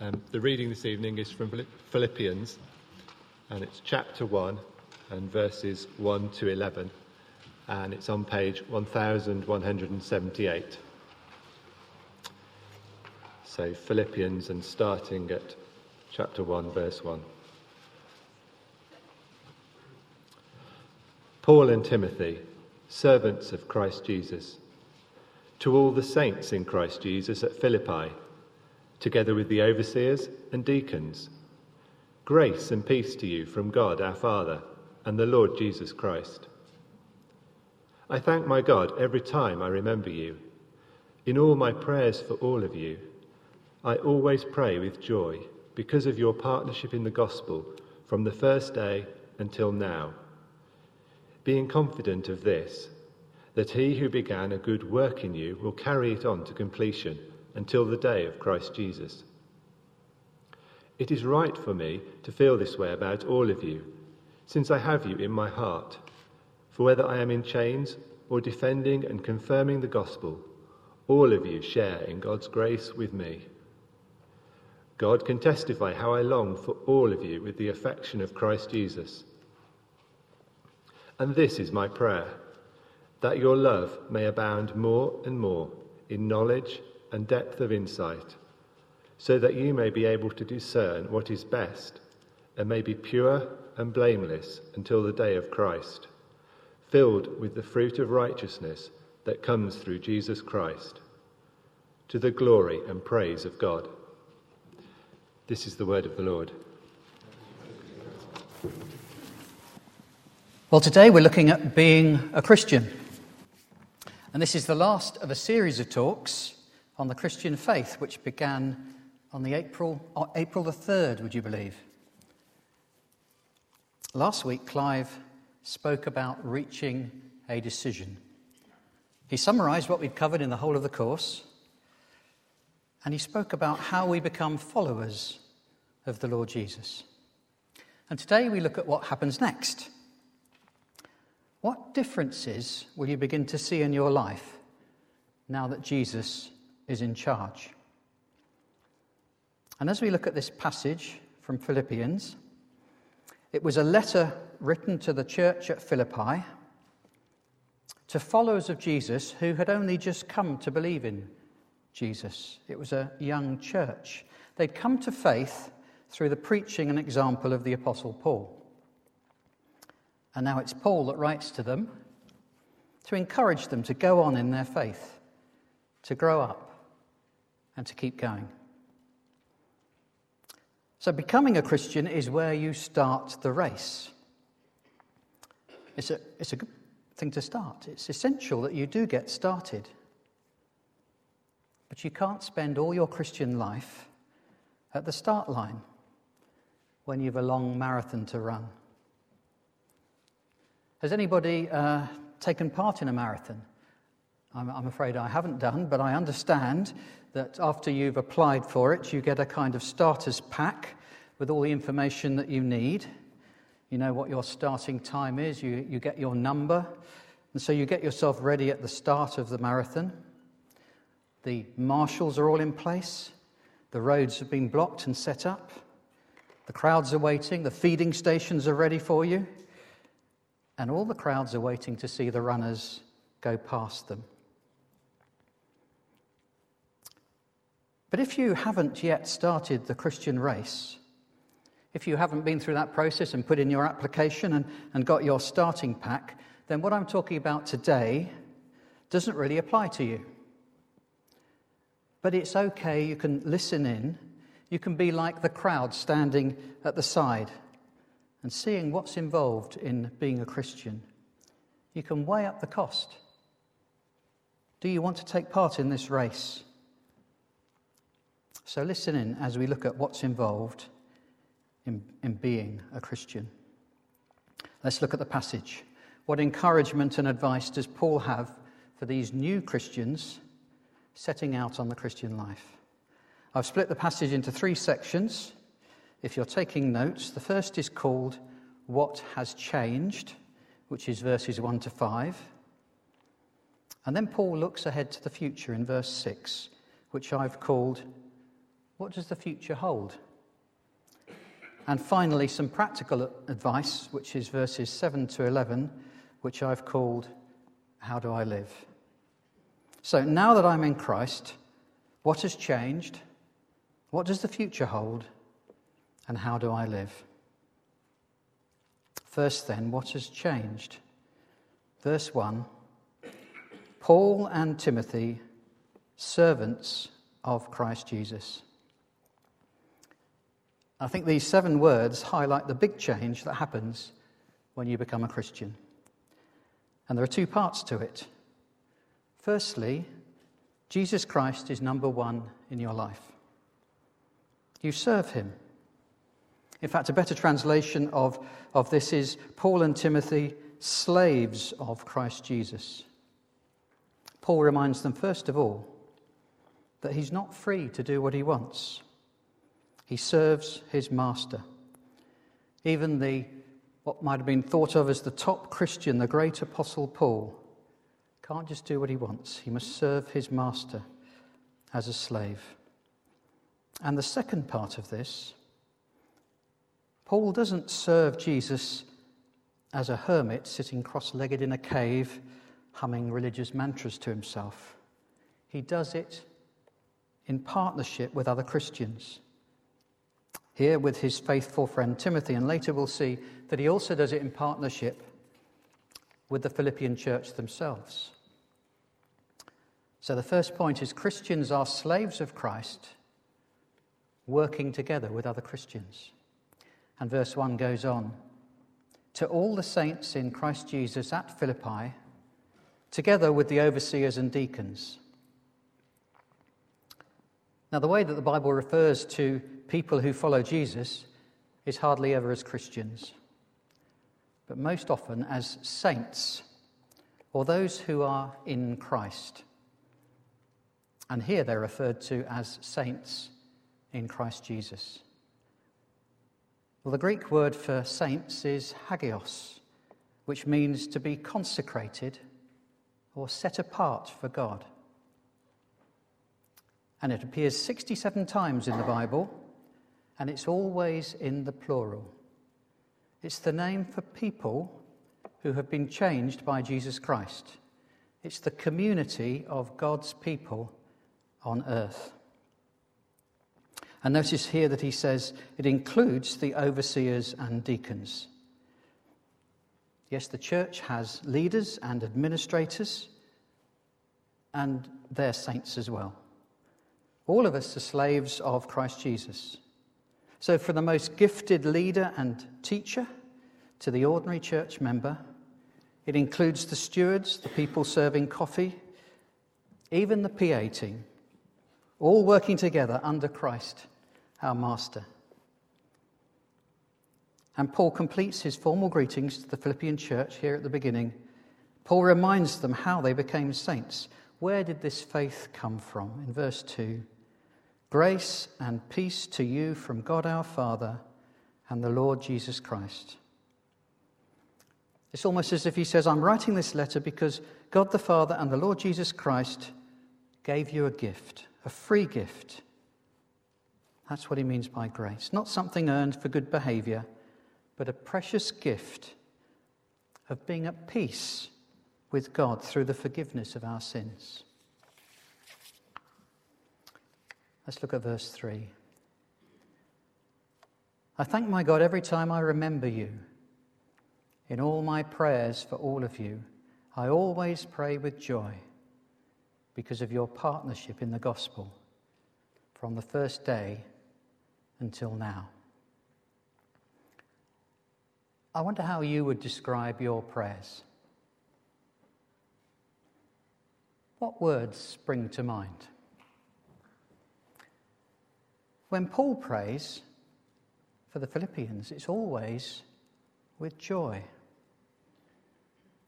Um, the reading this evening is from Philippians, and it's chapter 1 and verses 1 to 11, and it's on page 1178. So, Philippians, and starting at chapter 1, verse 1. Paul and Timothy, servants of Christ Jesus, to all the saints in Christ Jesus at Philippi, together with the overseers and deacons, grace and peace to you from God our Father and the Lord Jesus Christ. I thank my God every time I remember you. In all my prayers for all of you, I always pray with joy because of your partnership in the gospel from the first day until now being confident of this, that he who began a good work in you will carry it on to completion until the day of Christ Jesus. It is right for me to feel this way about all of you, since I have you in my heart. For whether I am in chains or defending and confirming the gospel, all of you share in God's grace with me. God can testify how I long for all of you with the affection of Christ Jesus. And this is my prayer that your love may abound more and more in knowledge and depth of insight, so that you may be able to discern what is best and may be pure and blameless until the day of Christ, filled with the fruit of righteousness that comes through Jesus Christ, to the glory and praise of God. This is the word of the Lord. Well, today we're looking at being a Christian. And this is the last of a series of talks on the Christian faith, which began on the April, uh, April the 3rd, would you believe? Last week, Clive spoke about reaching a decision. He summarized what we'd covered in the whole of the course, and he spoke about how we become followers of the Lord Jesus. And today we look at what happens next. What differences will you begin to see in your life now that Jesus is in charge? And as we look at this passage from Philippians, it was a letter written to the church at Philippi to followers of Jesus who had only just come to believe in Jesus. It was a young church. They'd come to faith through the preaching and example of the Apostle Paul. And now it's Paul that writes to them to encourage them to go on in their faith, to grow up, and to keep going. So, becoming a Christian is where you start the race. It's a, it's a good thing to start. It's essential that you do get started. But you can't spend all your Christian life at the start line when you've a long marathon to run. Has anybody uh, taken part in a marathon? I'm, I'm afraid I haven't done, but I understand that after you've applied for it, you get a kind of starter's pack with all the information that you need. You know what your starting time is, you, you get your number, and so you get yourself ready at the start of the marathon. The marshals are all in place, the roads have been blocked and set up, the crowds are waiting, the feeding stations are ready for you and all the crowds are waiting to see the runners go past them. But if you haven't yet started the Christian race, if you haven't been through that process and put in your application and, and got your starting pack, then what I'm talking about today doesn't really apply to you. But it's okay, you can listen in. You can be like the crowd standing at the side and seeing what's involved in being a Christian, you can weigh up the cost. Do you want to take part in this race? So, listen in as we look at what's involved in, in being a Christian. Let's look at the passage. What encouragement and advice does Paul have for these new Christians setting out on the Christian life? I've split the passage into three sections if you're taking notes, the first is called What Has Changed, which is verses 1 to 5. And then Paul looks ahead to the future in verse 6, which I've called What does the future hold? And finally, some practical advice, which is verses 7 to 11, which I've called How Do I Live? So now that I'm in Christ, what has changed? What does the future hold? And how do I live? First, then, what has changed? Verse 1 Paul and Timothy, servants of Christ Jesus. I think these seven words highlight the big change that happens when you become a Christian. And there are two parts to it. Firstly, Jesus Christ is number one in your life. You serve him. In fact, a better translation of, of this is Paul and Timothy, slaves of Christ Jesus. Paul reminds them, first of all, that he's not free to do what he wants. He serves his master. Even the what might have been thought of as the top Christian, the great apostle Paul, can't just do what he wants. He must serve his master as a slave. And the second part of this, Paul doesn't serve Jesus as a hermit sitting cross legged in a cave, humming religious mantras to himself. He does it in partnership with other Christians here with his faithful friend Timothy, and later we'll see that he also does it in partnership with the Philippian church themselves. So the first point is Christians are slaves of Christ working together with other Christians. And verse 1 goes on To all the saints in Christ Jesus at Philippi, together with the overseers and deacons. Now, the way that the Bible refers to people who follow Jesus is hardly ever as Christians, but most often as saints or those who are in Christ. And here they're referred to as saints in Christ Jesus. Well, the Greek word for saints is hagios, which means to be consecrated or set apart for God. And it appears 67 times in the Bible and it's always in the plural. It's the name for people who have been changed by Jesus Christ. It's the community of God's people on earth. And notice here that he says it includes the overseers and deacons. Yes, the church has leaders and administrators, and they're saints as well. All of us are slaves of Christ Jesus. So, from the most gifted leader and teacher to the ordinary church member, it includes the stewards, the people serving coffee, even the PA team, all working together under Christ, our Master. And Paul completes his formal greetings to the Philippian church here at the beginning. Paul reminds them how they became saints. Where did this faith come from? In verse 2. Grace and peace to you from God our Father and the Lord Jesus Christ. It's almost as if he says, I'm writing this letter because God the Father and the Lord Jesus Christ gave you a gift, a free gift. That's what he means by grace. Not something earned for good behavior, but a precious gift of being at peace with God through the forgiveness of our sins. Let's look at verse 3. I thank my God every time I remember you. In all my prayers for all of you, I always pray with joy because of your partnership in the gospel from the first day until now. I wonder how you would describe your prayers. What words spring to mind? When Paul prays for the Philippians, it's always with joy.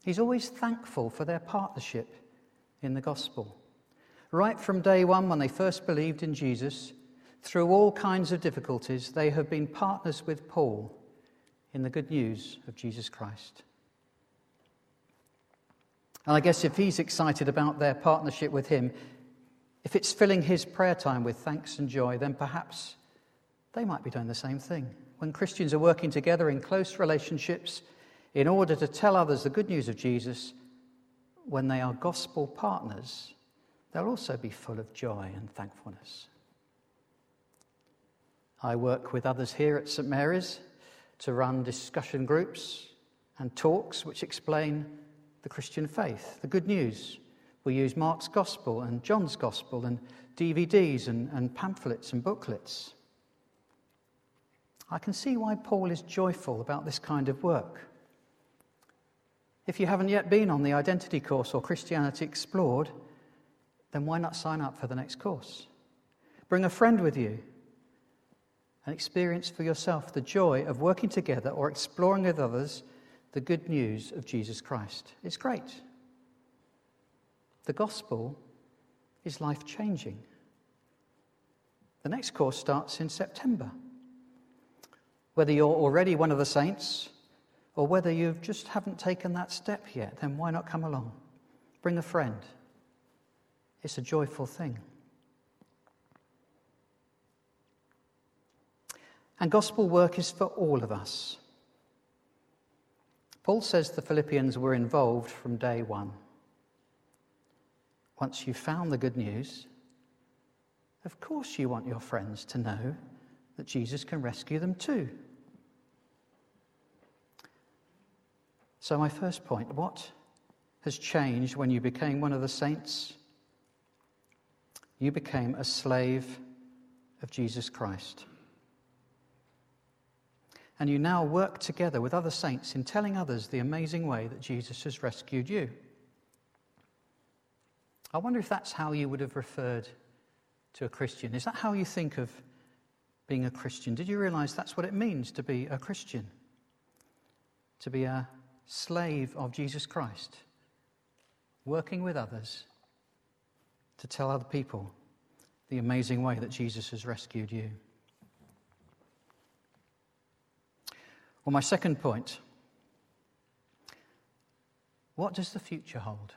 He's always thankful for their partnership in the gospel. Right from day one, when they first believed in Jesus, through all kinds of difficulties, they have been partners with Paul in the good news of Jesus Christ. And I guess if he's excited about their partnership with him, if it's filling his prayer time with thanks and joy, then perhaps they might be doing the same thing. When Christians are working together in close relationships in order to tell others the good news of Jesus, when they are gospel partners, they'll also be full of joy and thankfulness. I work with others here at St Mary's to run discussion groups and talks which explain the Christian faith, the good news. We use Mark's Gospel and John's Gospel and DVDs and, and pamphlets and booklets. I can see why Paul is joyful about this kind of work. If you haven't yet been on the identity course or Christianity Explored, then why not sign up for the next course? Bring a friend with you and experience for yourself the joy of working together or exploring with others the good news of Jesus Christ. It's great. The gospel is life changing. The next course starts in September. Whether you're already one of the saints or whether you just haven't taken that step yet, then why not come along? Bring a friend. It's a joyful thing. And gospel work is for all of us. Paul says the Philippians were involved from day one. Once you've found the good news, of course you want your friends to know that Jesus can rescue them too. So, my first point what has changed when you became one of the saints? You became a slave of Jesus Christ and you now work together with other saints in telling others the amazing way that Jesus has rescued you. I wonder if that's how you would have referred to a Christian. Is that how you think of being a Christian? Did you realize that's what it means to be a Christian? To be a slave of Jesus Christ, working with others to tell other people the amazing way that Jesus has rescued you. Well, my second point what does the future hold?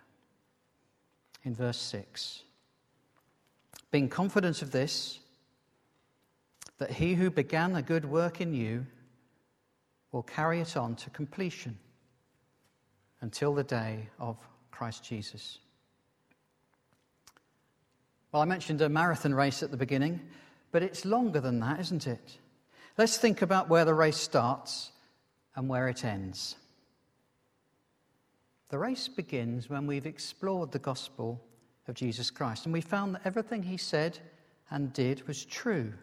In verse 6 Being confident of this, that he who began a good work in you will carry it on to completion until the day of Christ Jesus. Well, I mentioned a marathon race at the beginning, but it's longer than that, isn't it? Let's think about where the race starts and where it ends. The race begins when we've explored the gospel of Jesus Christ and we found that everything he said and did was true.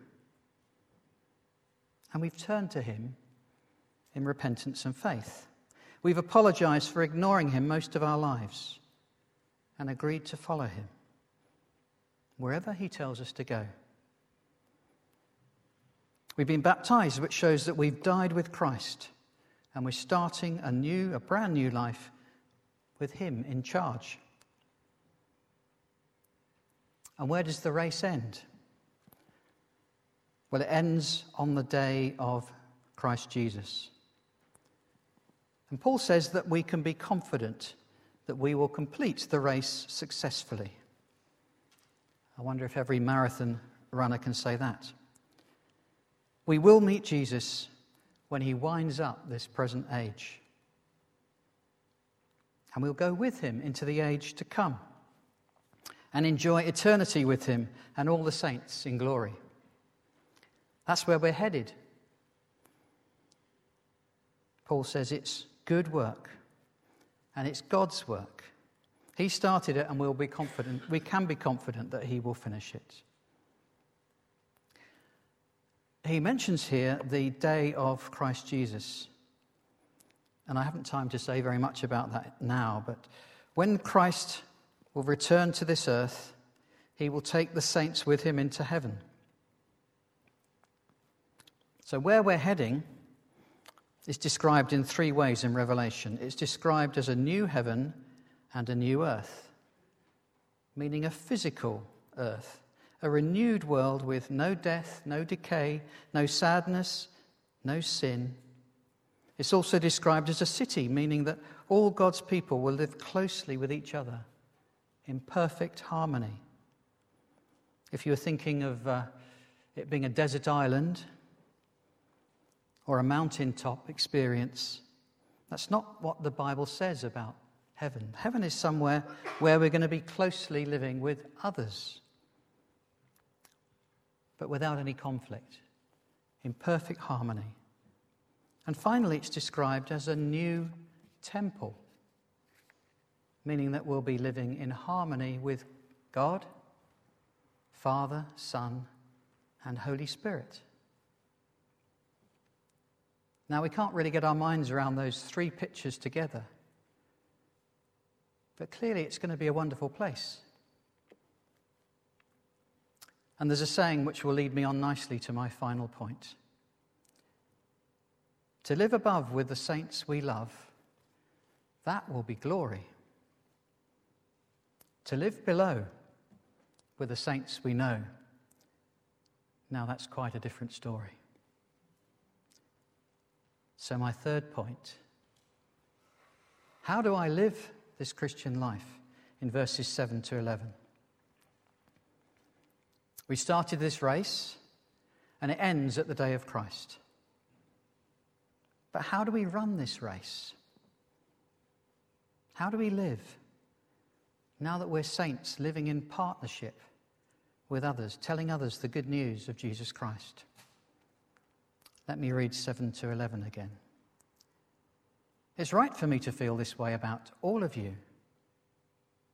And we've turned to him in repentance and faith. We've apologized for ignoring him most of our lives and agreed to follow him wherever he tells us to go. We've been baptized, which shows that we've died with Christ and we're starting a new, a brand new life with Him in charge. And where does the race end? Well, it ends on the day of Christ Jesus. And Paul says that we can be confident that we will complete the race successfully. I wonder if every marathon runner can say that. We will meet Jesus when he winds up this present age. And we'll go with him into the age to come and enjoy eternity with him and all the saints in glory. That's where we're headed. Paul says it's good work and it's God's work. He started it and we'll be confident, we can be confident that he will finish it he mentions here the day of Christ Jesus. And I haven't time to say very much about that now, but when Christ will return to this earth, he will take the saints with him into heaven. So, where we're heading is described in three ways in Revelation. It's described as a new heaven and a new earth, meaning a physical earth a renewed world with no death, no decay, no sadness, no sin. It's also described as a city, meaning that all God's people will live closely with each other in perfect harmony. If you were thinking of uh, it being a desert island or a mountaintop experience, that's not what the Bible says about heaven. Heaven is somewhere where we're going to be closely living with others, but without any conflict, in perfect harmony. And finally, it's described as a new temple, meaning that we'll be living in harmony with God, Father, Son, and Holy Spirit. Now, we can't really get our minds around those three pictures together, but clearly it's going to be a wonderful place. And there's a saying which will lead me on nicely to my final point. To live above with the saints we love, that will be glory. To live below with the saints we know, now that's quite a different story. So, my third point how do I live this Christian life? In verses 7 to 11. We started this race, and it ends at the day of Christ. But how do we run this race? How do we live now that we're saints living in partnership with others, telling others the good news of Jesus Christ? Let me read 7 to 11 again. It's right for me to feel this way about all of you,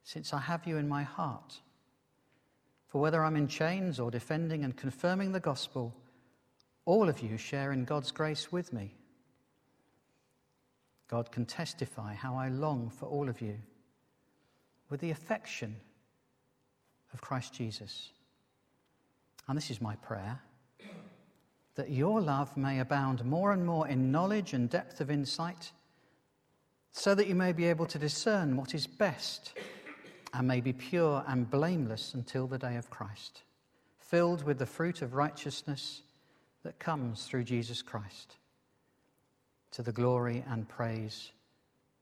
since I have you in my heart. For whether I'm in chains or defending and confirming the gospel, all of you share in God's grace with me. God can testify how I long for all of you with the affection of Christ Jesus. And this is my prayer that your love may abound more and more in knowledge and depth of insight, so that you may be able to discern what is best and may be pure and blameless until the day of Christ, filled with the fruit of righteousness that comes through Jesus Christ to the glory and praise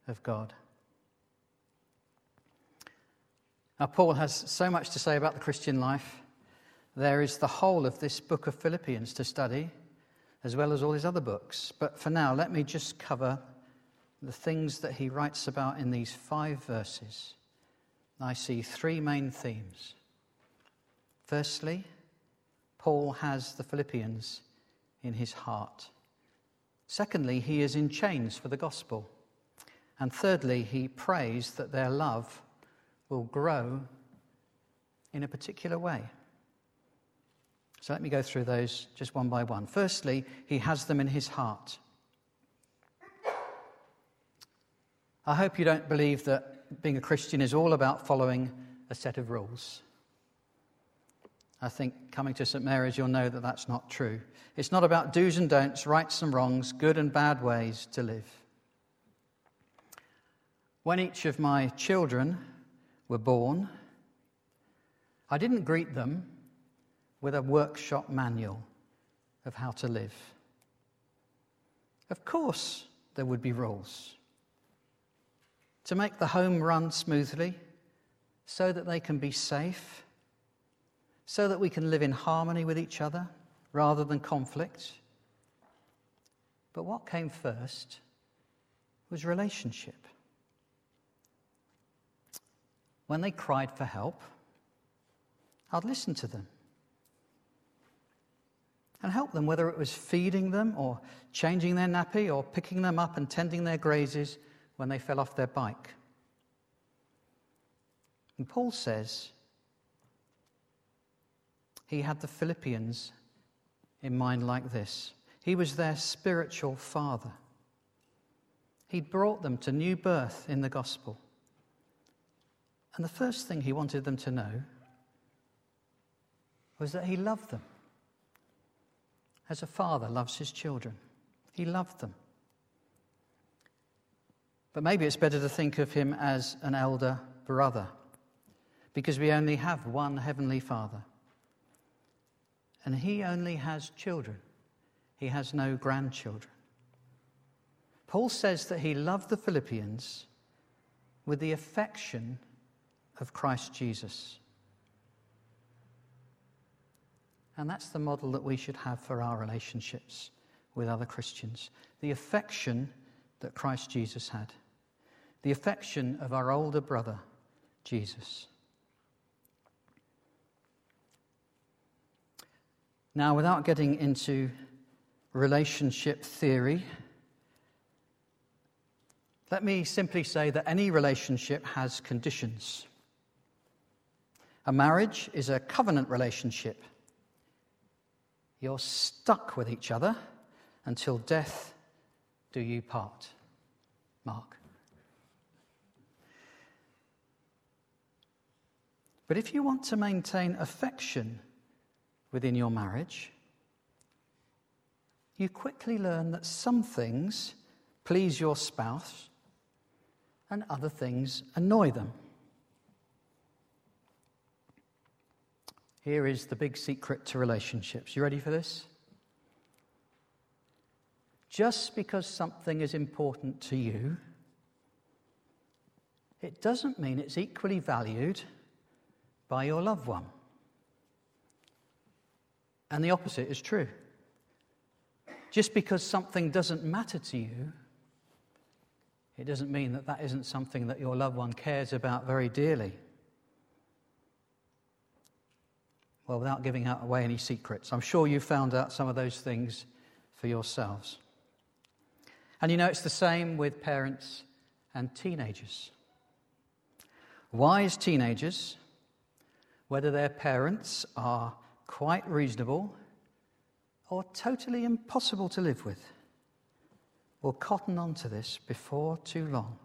of God. Now, Paul has so much to say about the Christian life. There is the whole of this book of Philippians to study, as well as all his other books. But for now, let me just cover the things that he writes about in these five verses. I see three main themes. Firstly, Paul has the Philippians in his heart. Secondly, he is in chains for the gospel. And thirdly, he prays that their love will grow in a particular way. So let me go through those just one by one. Firstly, he has them in his heart. I hope you don't believe that being a Christian is all about following a set of rules. I think coming to St. Mary's, you'll know that that's not true. It's not about do's and don'ts, rights and wrongs, good and bad ways to live. When each of my children were born, I didn't greet them with a workshop manual of how to live. Of course, there would be rules to make the home run smoothly so that they can be safe so that we can live in harmony with each other rather than conflict. But what came first was relationship. When they cried for help, I'd listen to them and help them, whether it was feeding them or changing their nappy or picking them up and tending their grazes when they fell off their bike. And Paul says, he had the Philippians in mind like this He was their spiritual father. He brought them to new birth in the gospel. And the first thing he wanted them to know was that he loved them. As a father loves his children, he loved them. But maybe it's better to think of him as an elder brother, because we only have one heavenly father and he only has children, he has no grandchildren. Paul says that he loved the Philippians with the affection of Christ Jesus. And that's the model that we should have for our relationships with other Christians. The affection that Christ Jesus had, the affection of our older brother, Jesus. Now, without getting into relationship theory, let me simply say that any relationship has conditions. A marriage is a covenant relationship. You're stuck with each other until death do you part. Mark. But if you want to maintain affection within your marriage, you quickly learn that some things please your spouse and other things annoy them. Here is the big secret to relationships. You ready for this? Just because something is important to you, it doesn't mean it's equally valued by your loved one. And the opposite is true. Just because something doesn't matter to you, it doesn't mean that that isn't something that your loved one cares about very dearly. Well, without giving out away any secrets, I'm sure you found out some of those things for yourselves. And you know, it's the same with parents and teenagers. Wise teenagers, whether their parents are quite reasonable or totally impossible to live with, will cotton on to this before too long,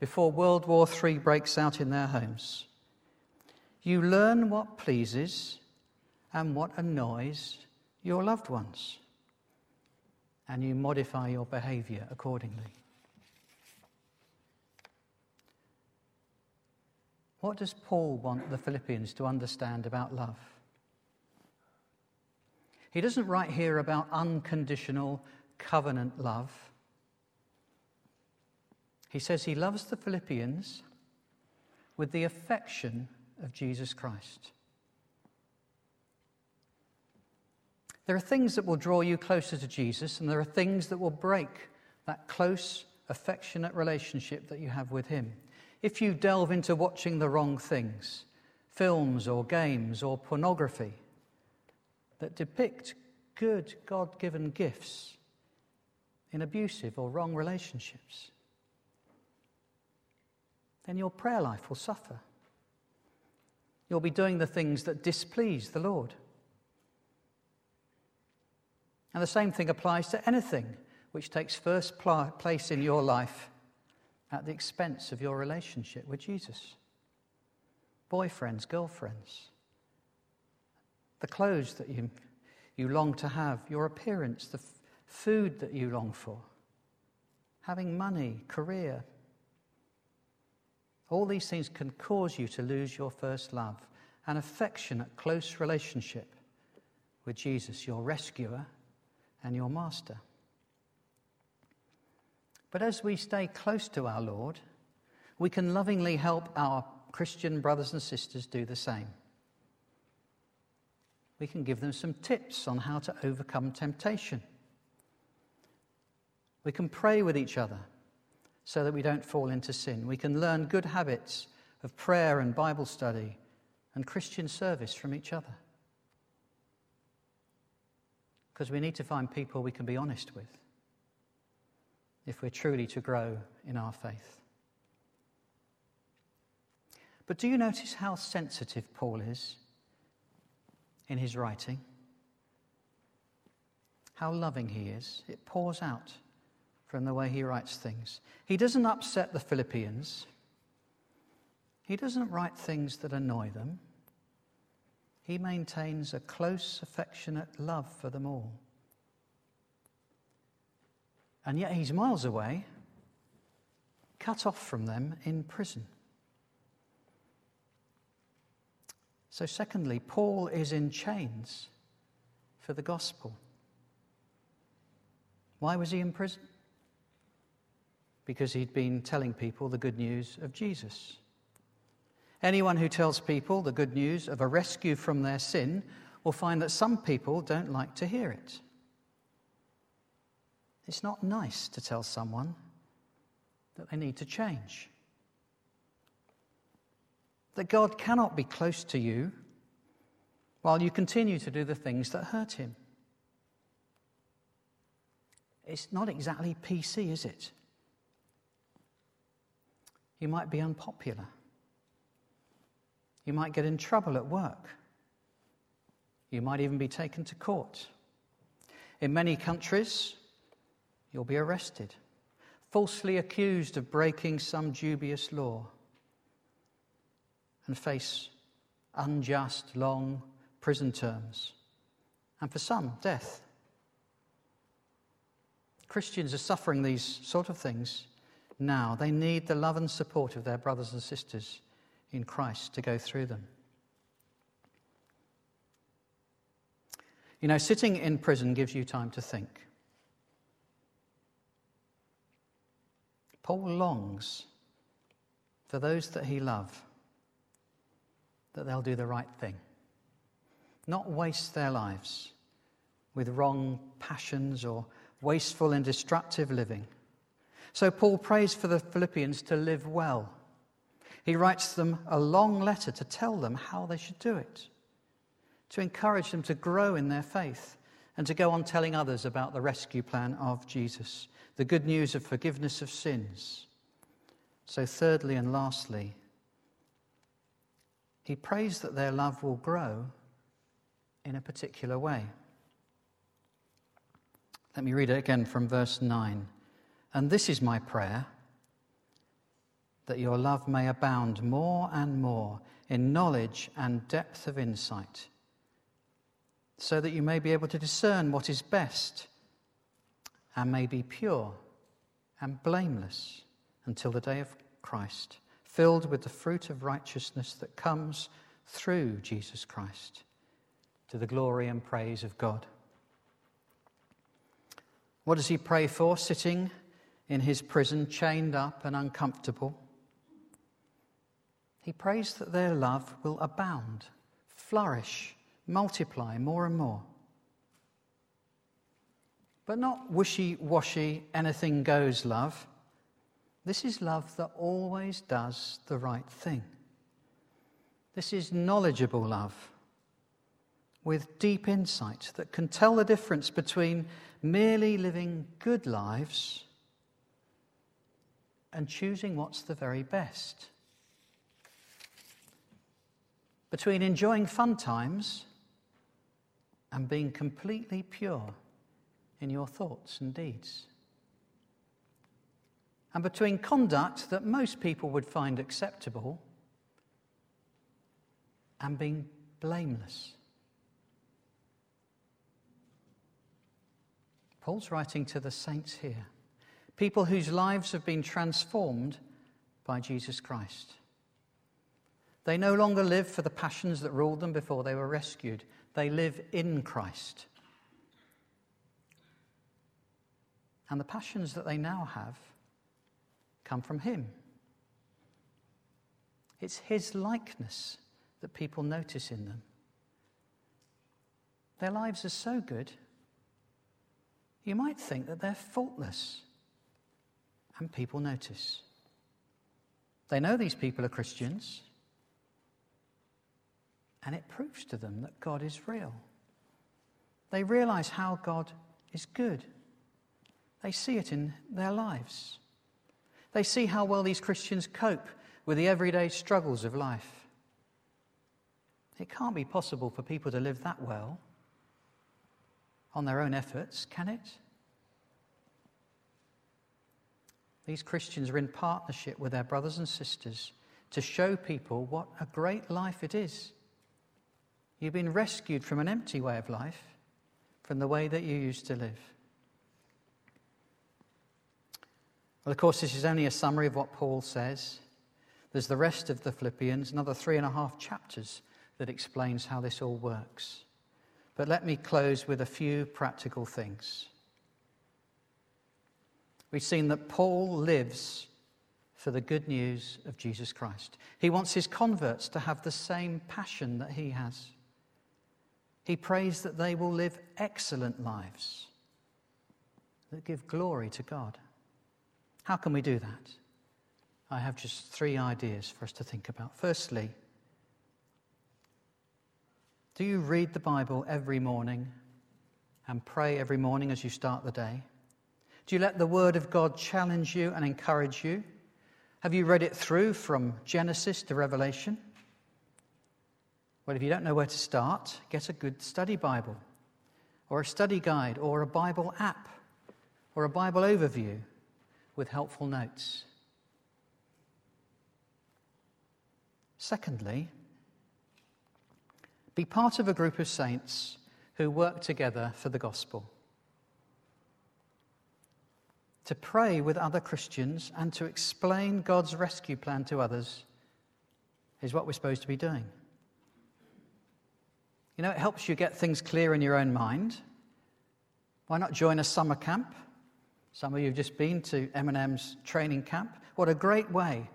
before World War III breaks out in their homes. You learn what pleases and what annoys your loved ones, and you modify your behavior accordingly. What does Paul want the Philippians to understand about love? He doesn't write here about unconditional covenant love. He says he loves the Philippians with the affection of Jesus Christ. There are things that will draw you closer to Jesus, and there are things that will break that close, affectionate relationship that you have with Him. If you delve into watching the wrong things, films or games or pornography, that depict good God given gifts in abusive or wrong relationships, then your prayer life will suffer. You'll be doing the things that displease the Lord. And the same thing applies to anything which takes first place in your life at the expense of your relationship with Jesus. Boyfriends, girlfriends, the clothes that you, you long to have, your appearance, the f- food that you long for, having money, career. All these things can cause you to lose your first love, an affectionate, close relationship with Jesus, your rescuer and your master. But as we stay close to our Lord, we can lovingly help our Christian brothers and sisters do the same we can give them some tips on how to overcome temptation. We can pray with each other so that we don't fall into sin. We can learn good habits of prayer and Bible study and Christian service from each other. Because we need to find people we can be honest with if we're truly to grow in our faith. But do you notice how sensitive Paul is in his writing. How loving he is. It pours out from the way he writes things. He doesn't upset the Philippians, he doesn't write things that annoy them. He maintains a close, affectionate love for them all. And yet he's miles away, cut off from them in prison. So, secondly, Paul is in chains for the gospel. Why was he in prison? Because he'd been telling people the good news of Jesus. Anyone who tells people the good news of a rescue from their sin will find that some people don't like to hear it. It's not nice to tell someone that they need to change. That God cannot be close to you while you continue to do the things that hurt Him. It's not exactly PC, is it? You might be unpopular. You might get in trouble at work. You might even be taken to court. In many countries, you'll be arrested, falsely accused of breaking some dubious law, and face unjust, long prison terms, and for some, death. Christians are suffering these sort of things now. They need the love and support of their brothers and sisters in Christ to go through them. You know, sitting in prison gives you time to think. Paul longs for those that he loves that they'll do the right thing, not waste their lives with wrong passions or wasteful and destructive living. So Paul prays for the Philippians to live well he writes them a long letter to tell them how they should do it, to encourage them to grow in their faith, and to go on telling others about the rescue plan of Jesus, the good news of forgiveness of sins. So, thirdly and lastly, he prays that their love will grow in a particular way. Let me read it again from verse 9. And this is my prayer that your love may abound more and more in knowledge and depth of insight, so that you may be able to discern what is best and may be pure and blameless until the day of Christ, filled with the fruit of righteousness that comes through Jesus Christ, to the glory and praise of God. What does he pray for, sitting in his prison, chained up and uncomfortable? He prays that their love will abound, flourish, multiply more and more. But not wishy washy, anything goes love. This is love that always does the right thing. This is knowledgeable love with deep insight that can tell the difference between merely living good lives and choosing what's the very best between enjoying fun times and being completely pure in your thoughts and deeds. And between conduct that most people would find acceptable and being blameless. Paul's writing to the saints here, people whose lives have been transformed by Jesus Christ. They no longer live for the passions that ruled them before they were rescued. They live in Christ. And the passions that they now have come from Him. It's His likeness that people notice in them. Their lives are so good, you might think that they're faultless, and people notice. They know these people are Christians. And it proves to them that God is real. They realize how God is good. They see it in their lives. They see how well these Christians cope with the everyday struggles of life. It can't be possible for people to live that well on their own efforts, can it? These Christians are in partnership with their brothers and sisters to show people what a great life it is You've been rescued from an empty way of life, from the way that you used to live. Well, of course, this is only a summary of what Paul says. There's the rest of the Philippians, another three and a half chapters that explains how this all works. But let me close with a few practical things. We've seen that Paul lives for the good news of Jesus Christ. He wants his converts to have the same passion that he has. He prays that they will live excellent lives that give glory to God. How can we do that? I have just three ideas for us to think about. Firstly, do you read the Bible every morning and pray every morning as you start the day? Do you let the Word of God challenge you and encourage you? Have you read it through from Genesis to Revelation? Well, if you don't know where to start, get a good study Bible, or a study guide, or a Bible app, or a Bible overview with helpful notes. Secondly, be part of a group of saints who work together for the gospel. To pray with other Christians and to explain God's rescue plan to others is what we're supposed to be doing. You know, it helps you get things clear in your own mind. Why not join a summer camp? Some of you have just been to M&M's training camp. What a great way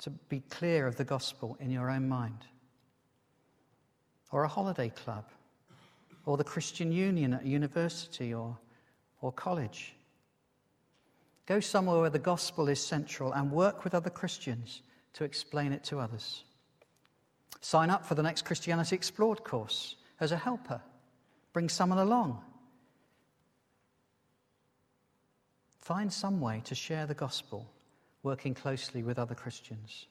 to be clear of the gospel in your own mind or a holiday club, or the Christian Union at university or, or college. Go somewhere where the gospel is central and work with other Christians to explain it to others. Sign up for the next Christianity Explored course as a helper. Bring someone along. Find some way to share the gospel, working closely with other Christians.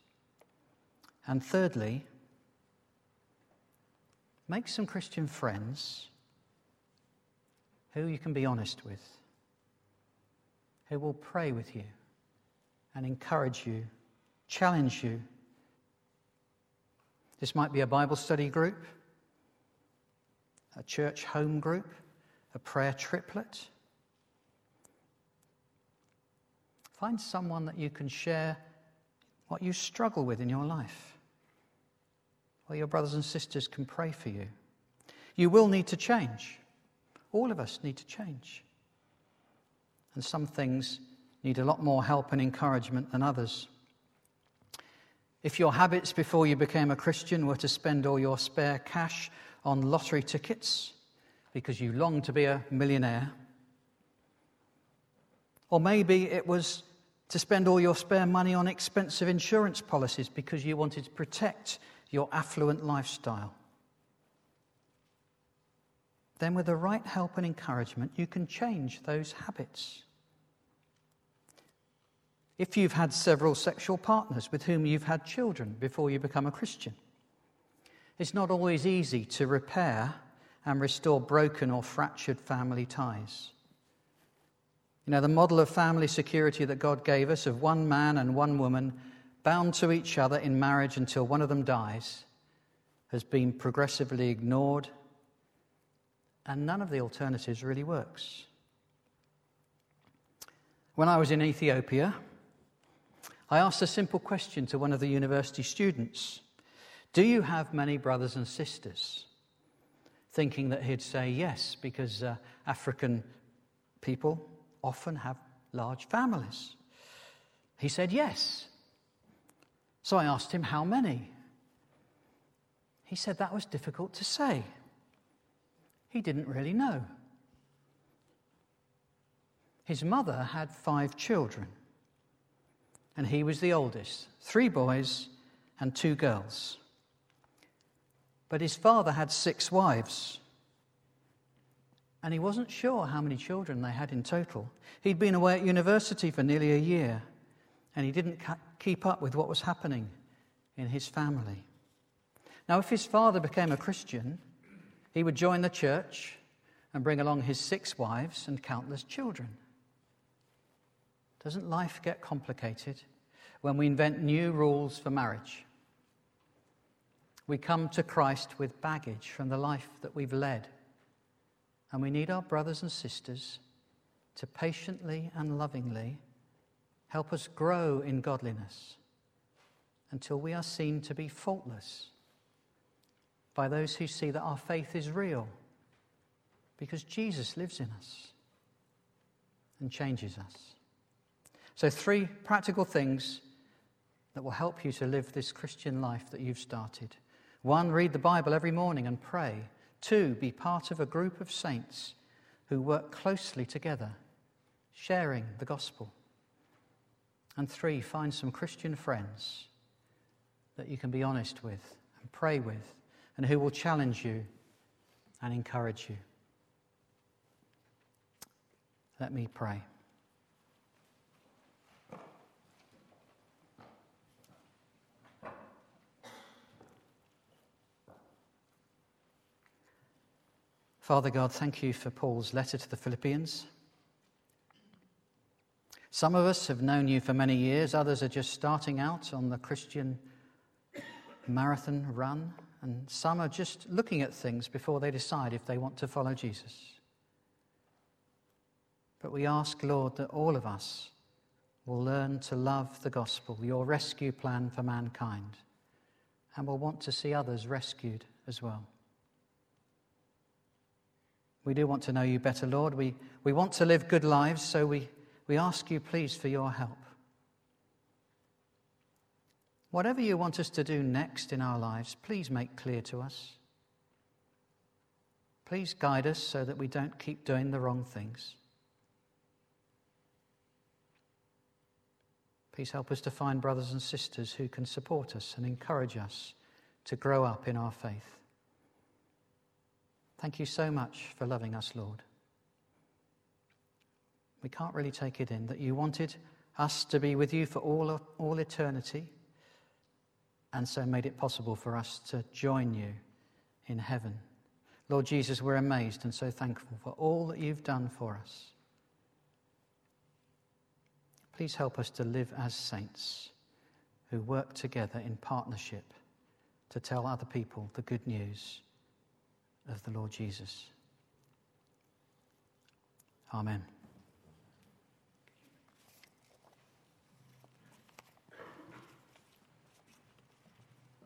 And thirdly, Make some Christian friends who you can be honest with, who will pray with you and encourage you, challenge you. This might be a Bible study group, a church home group, a prayer triplet. Find someone that you can share what you struggle with in your life well, your brothers and sisters can pray for you. You will need to change. All of us need to change. And some things need a lot more help and encouragement than others. If your habits before you became a Christian were to spend all your spare cash on lottery tickets because you longed to be a millionaire, or maybe it was to spend all your spare money on expensive insurance policies because you wanted to protect your affluent lifestyle. Then, with the right help and encouragement, you can change those habits. If you've had several sexual partners with whom you've had children before you become a Christian, it's not always easy to repair and restore broken or fractured family ties. You know, the model of family security that God gave us of one man and one woman bound to each other in marriage until one of them dies, has been progressively ignored, and none of the alternatives really works. When I was in Ethiopia, I asked a simple question to one of the university students Do you have many brothers and sisters? Thinking that he'd say yes, because uh, African people often have large families. He said yes. So I asked him how many. He said that was difficult to say. He didn't really know. His mother had five children, and he was the oldest three boys and two girls. But his father had six wives, and he wasn't sure how many children they had in total. He'd been away at university for nearly a year and he didn't keep up with what was happening in his family. Now, if his father became a Christian, he would join the church and bring along his six wives and countless children. Doesn't life get complicated when we invent new rules for marriage? We come to Christ with baggage from the life that we've led, and we need our brothers and sisters to patiently and lovingly Help us grow in godliness until we are seen to be faultless by those who see that our faith is real because Jesus lives in us and changes us. So, three practical things that will help you to live this Christian life that you've started. One, read the Bible every morning and pray Two, be part of a group of saints who work closely together, sharing the gospel. And three, find some Christian friends that you can be honest with and pray with and who will challenge you and encourage you. Let me pray. Father God, thank you for Paul's letter to the Philippians. Some of us have known you for many years, others are just starting out on the Christian marathon run, and some are just looking at things before they decide if they want to follow Jesus. But we ask, Lord, that all of us will learn to love the gospel, your rescue plan for mankind, and will want to see others rescued as well. We do want to know you better, Lord. We, we want to live good lives, so we, we ask you, please, for your help. Whatever you want us to do next in our lives, please make clear to us. Please guide us so that we don't keep doing the wrong things. Please help us to find brothers and sisters who can support us and encourage us to grow up in our faith. Thank you so much for loving us, Lord. We can't really take it in that you wanted us to be with you for all, all eternity, and so made it possible for us to join you in heaven. Lord Jesus, we're amazed and so thankful for all that you've done for us. Please help us to live as saints who work together in partnership to tell other people the good news of the Lord Jesus. Amen.